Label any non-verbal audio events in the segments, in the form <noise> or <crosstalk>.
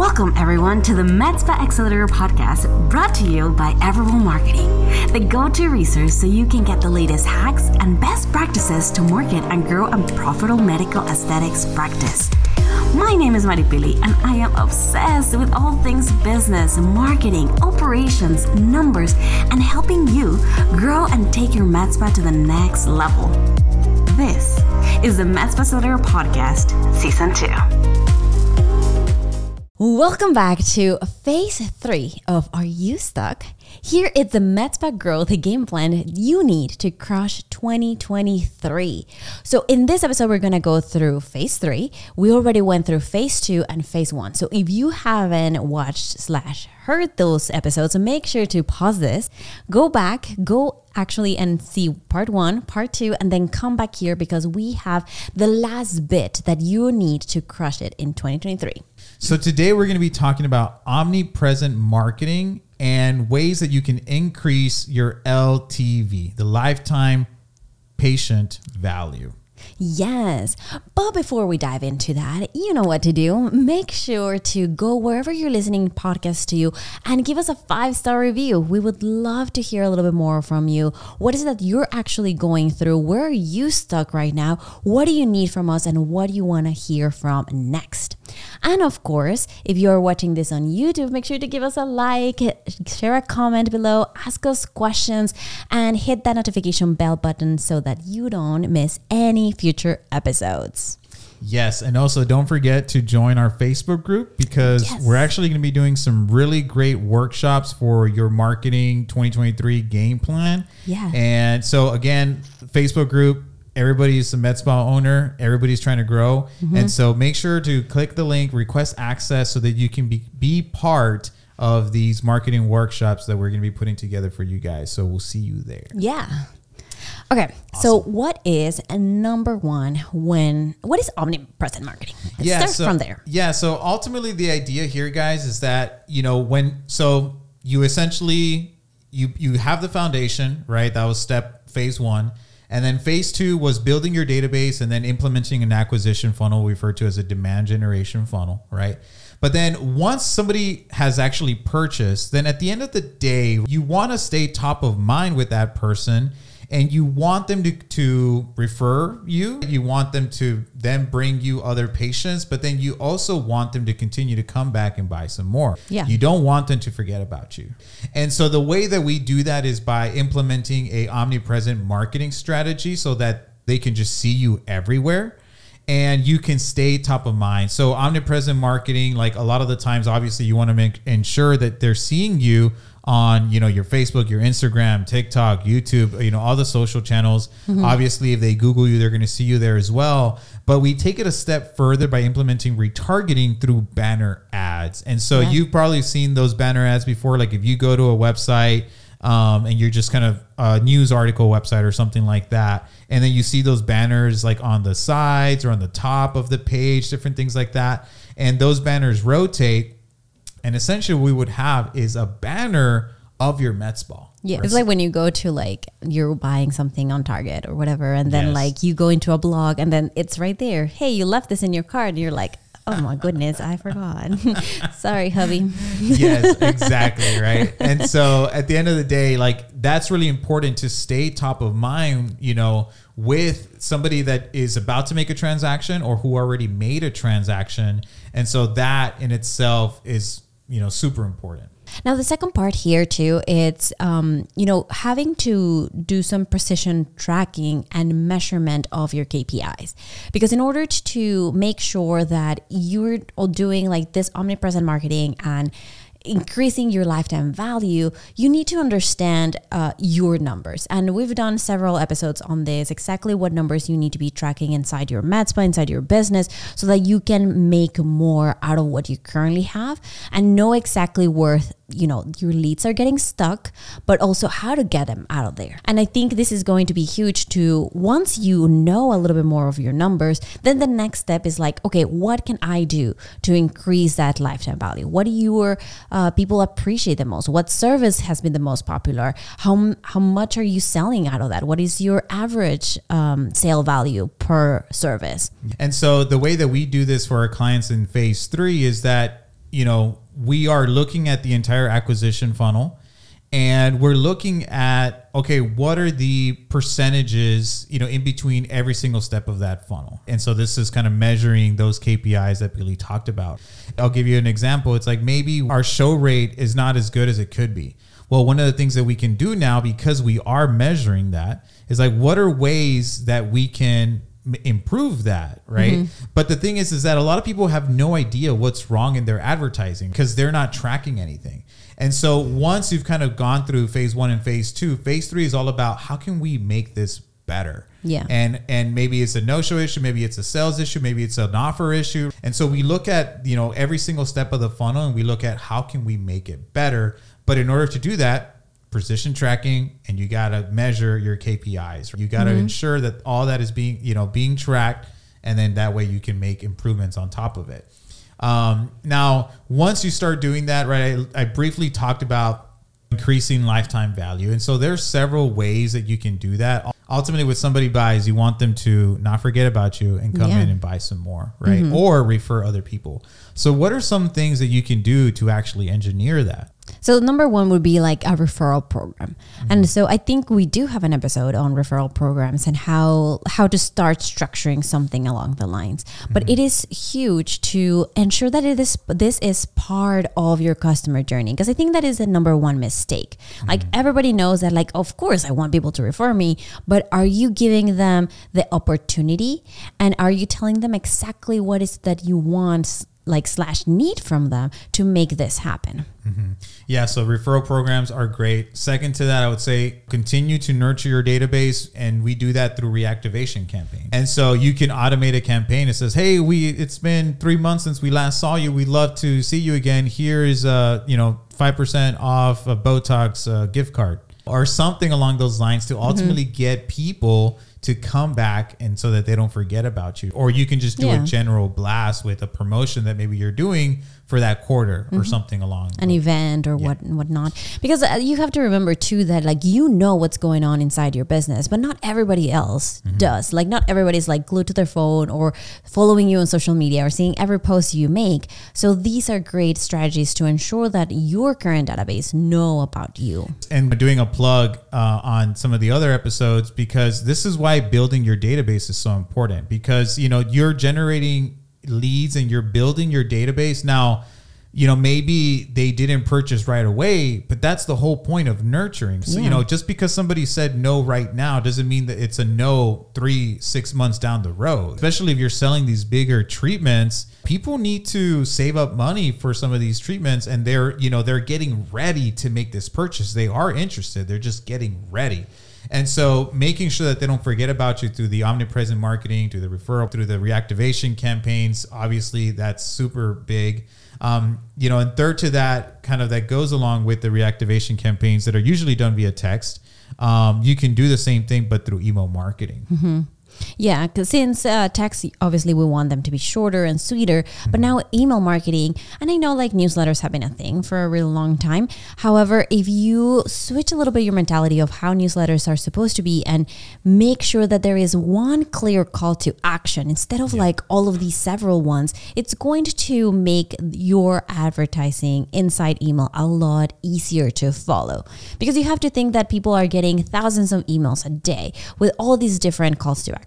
Welcome, everyone, to the MedSpa Accelerator podcast brought to you by Everable Marketing, the go to resource so you can get the latest hacks and best practices to market and grow a profitable medical aesthetics practice. My name is Maripili, and I am obsessed with all things business, marketing, operations, numbers, and helping you grow and take your med spa to the next level. This is the Med Spa Accelerator Podcast, Season 2. Welcome back to phase three of Are You Stuck? Here is the MedSpa growth game plan you need to crush 2023. So, in this episode, we're going to go through phase three. We already went through phase two and phase one. So, if you haven't watched slash heard those episodes, make sure to pause this, go back, go actually and see part one, part two, and then come back here because we have the last bit that you need to crush it in 2023. So today we're going to be talking about omnipresent marketing and ways that you can increase your LTV, the lifetime patient value. Yes. But before we dive into that, you know what to do. Make sure to go wherever you're listening podcasts to you and give us a five star review. We would love to hear a little bit more from you. What is it that you're actually going through? Where are you stuck right now? What do you need from us and what do you want to hear from next? And of course, if you're watching this on YouTube, make sure to give us a like, share a comment below, ask us questions, and hit that notification bell button so that you don't miss any future episodes. Yes, and also don't forget to join our Facebook group because yes. we're actually going to be doing some really great workshops for your marketing 2023 game plan. Yeah. And so again, Facebook group everybody's a med spa owner. Everybody's trying to grow. Mm-hmm. and so make sure to click the link request access so that you can be, be part of these marketing workshops that we're going to be putting together for you guys. So we'll see you there. Yeah. Okay awesome. so what is a number one when what is omnipresent marketing? Let's yeah start so, from there. yeah so ultimately the idea here guys is that you know when so you essentially you you have the foundation right? That was step phase one and then phase two was building your database and then implementing an acquisition funnel referred to as a demand generation funnel, right? But then once somebody has actually purchased, then at the end of the day, you want to stay top of mind with that person and you want them to, to refer you. You want them to then bring you other patients, but then you also want them to continue to come back and buy some more. Yeah. You don't want them to forget about you. And so the way that we do that is by implementing a omnipresent marketing strategy so that they can just see you everywhere and you can stay top of mind. So omnipresent marketing, like a lot of the times, obviously you want to make ensure that they're seeing you on you know your Facebook, your Instagram, TikTok, YouTube, you know all the social channels. Mm-hmm. Obviously, if they Google you, they're going to see you there as well. But we take it a step further by implementing retargeting through banner ads. And so yeah. you've probably seen those banner ads before. Like if you go to a website um, and you're just kind of a news article website or something like that, and then you see those banners like on the sides or on the top of the page, different things like that, and those banners rotate and essentially, what we would have is a banner of your med spa. Yeah, right? it's like when you go to like you're buying something on Target or whatever, and then yes. like you go into a blog, and then it's right there. Hey, you left this in your car, and you're like, oh my goodness, I forgot. <laughs> Sorry, hubby. yes, <laughs> exactly, right. And so at the end of the day, like that's really important to stay top of mind. You know, with somebody that is about to make a transaction or who already made a transaction, and so that in itself is you know super important. Now the second part here too it's um, you know having to do some precision tracking and measurement of your kpis because in order to make sure that you're doing like this omnipresent marketing and increasing your lifetime value, you need to understand uh, your numbers. And we've done several episodes on this exactly what numbers you need to be tracking inside your med spa, inside your business, so that you can make more out of what you currently have and know exactly worth you know your leads are getting stuck but also how to get them out of there and i think this is going to be huge to once you know a little bit more of your numbers then the next step is like okay what can i do to increase that lifetime value what are your uh, people appreciate the most? What service has been the most popular? How, how much are you selling out of that? What is your average um, sale value per service? And so the way that we do this for our clients in phase three is that you know, we are looking at the entire acquisition funnel and we're looking at okay what are the percentages you know in between every single step of that funnel? And so this is kind of measuring those kpis that billy talked about. I'll give you an example. It's like maybe our show rate is not as good as it could be. Well one of the things that we can do now because we are measuring that is like what are ways that we can improve that right mm-hmm. but the thing is is that a lot of people have no idea what's wrong in their advertising because they're not tracking anything and so once you've kind of gone through phase one and phase two, phase three is all about how can we make this better. Yeah. And and maybe it's a no-show issue, maybe it's a sales issue, maybe it's an offer issue. And so we look at, you know, every single step of the funnel and we look at how can we make it better. But in order to do that, precision tracking and you got to measure your KPIs. You got to mm-hmm. ensure that all that is being, you know, being tracked and then that way you can make improvements on top of it. Um, now, once you start doing that, right, I, I briefly talked about increasing lifetime value. And so there's several ways that you can do that. Ultimately, what somebody buys, you want them to not forget about you and come yeah. in and buy some more, right? Mm-hmm. Or refer other people. So, what are some things that you can do to actually engineer that? So number one would be like a referral program. Mm-hmm. And so I think we do have an episode on referral programs and how how to start structuring something along the lines. Mm-hmm. But it is huge to ensure that it is this is part of your customer journey because I think that is the number one mistake. Mm-hmm. Like everybody knows that like of course I want people to refer me, but are you giving them the opportunity and are you telling them exactly what is that you want like slash need from them to make this happen. Mm-hmm. Yeah, so referral programs are great. Second to that, I would say continue to nurture your database, and we do that through reactivation campaign. And so you can automate a campaign that says, "Hey, we it's been three months since we last saw you. We'd love to see you again. Here is a you know five percent off a Botox uh, gift card." Or something along those lines to ultimately mm-hmm. get people to come back and so that they don't forget about you. Or you can just do yeah. a general blast with a promotion that maybe you're doing for that quarter mm-hmm. or something along an event or yeah. what whatnot. Because uh, you have to remember too that like you know what's going on inside your business, but not everybody else mm-hmm. does. Like not everybody's like glued to their phone or following you on social media or seeing every post you make. So these are great strategies to ensure that your current database know about you. And doing a plug uh, on some of the other episodes because this is why building your database is so important because you know you're generating leads and you're building your database. Now you know maybe they didn't purchase right away but that's the whole point of nurturing. So yeah. you know just because somebody said no right now doesn't mean that it's a no three six months down the road. Especially if you're selling these bigger treatments people need to save up money for some of these treatments and they're you know they're getting ready to make this purchase. They are interested. They're just getting ready and so making sure that they don't forget about you through the omnipresent marketing, through the referral, through the reactivation campaigns, obviously that's super big. Um, you know, and third to that, kind of that goes along with the reactivation campaigns that are usually done via text. Um, you can do the same thing, but through email marketing. Mm-hmm. Yeah, because since uh, text, obviously we want them to be shorter and sweeter, but now email marketing, and I know like newsletters have been a thing for a really long time. However, if you switch a little bit your mentality of how newsletters are supposed to be and make sure that there is one clear call to action instead of yeah. like all of these several ones, it's going to make your advertising inside email a lot easier to follow because you have to think that people are getting thousands of emails a day with all these different calls to action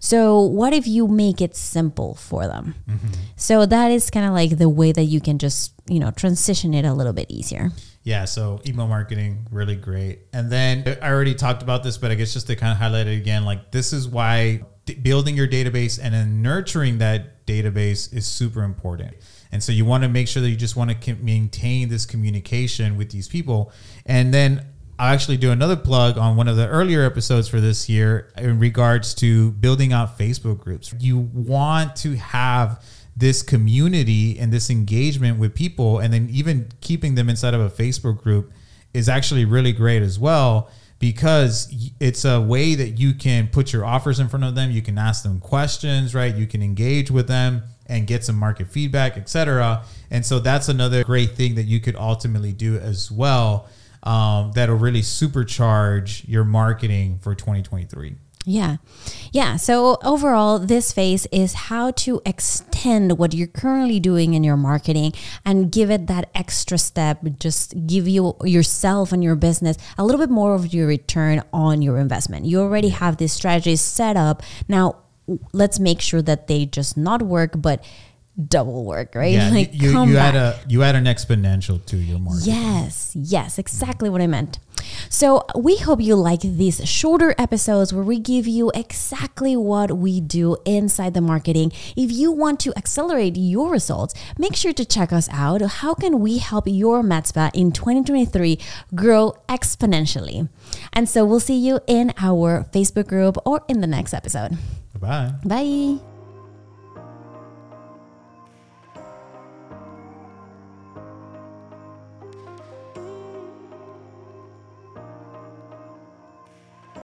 So, what if you make it simple for them? Mm-hmm. So, that is kind of like the way that you can just, you know, transition it a little bit easier. Yeah, so email marketing really great. And then I already talked about this, but I guess just to kind of highlight it again, like this is why building your database and then nurturing that database is super important. And so you want to make sure that you just want to maintain this communication with these people. And then I'll actually do another plug on one of the earlier episodes for this year in regards to building out Facebook groups. You want to have this community and this engagement with people, and then even keeping them inside of a Facebook group is actually really great as well because it's a way that you can put your offers in front of them. You can ask them questions, right? You can engage with them and get some market feedback, etc. And so that's another great thing that you could ultimately do as well um, that'll really supercharge your marketing for 2023. Yeah. Yeah. So overall, this phase is how to extend what you're currently doing in your marketing and give it that extra step, just give you yourself and your business a little bit more of your return on your investment. You already have these strategies set up. Now, let's make sure that they just not work, but double work, right? Yeah, <laughs> like you, come you back. add a you add an exponential to your marketing. Yes, yes, exactly what I meant. So, we hope you like these shorter episodes where we give you exactly what we do inside the marketing. If you want to accelerate your results, make sure to check us out. How can we help your MedSpa in 2023 grow exponentially? And so, we'll see you in our Facebook group or in the next episode. Bye. Bye.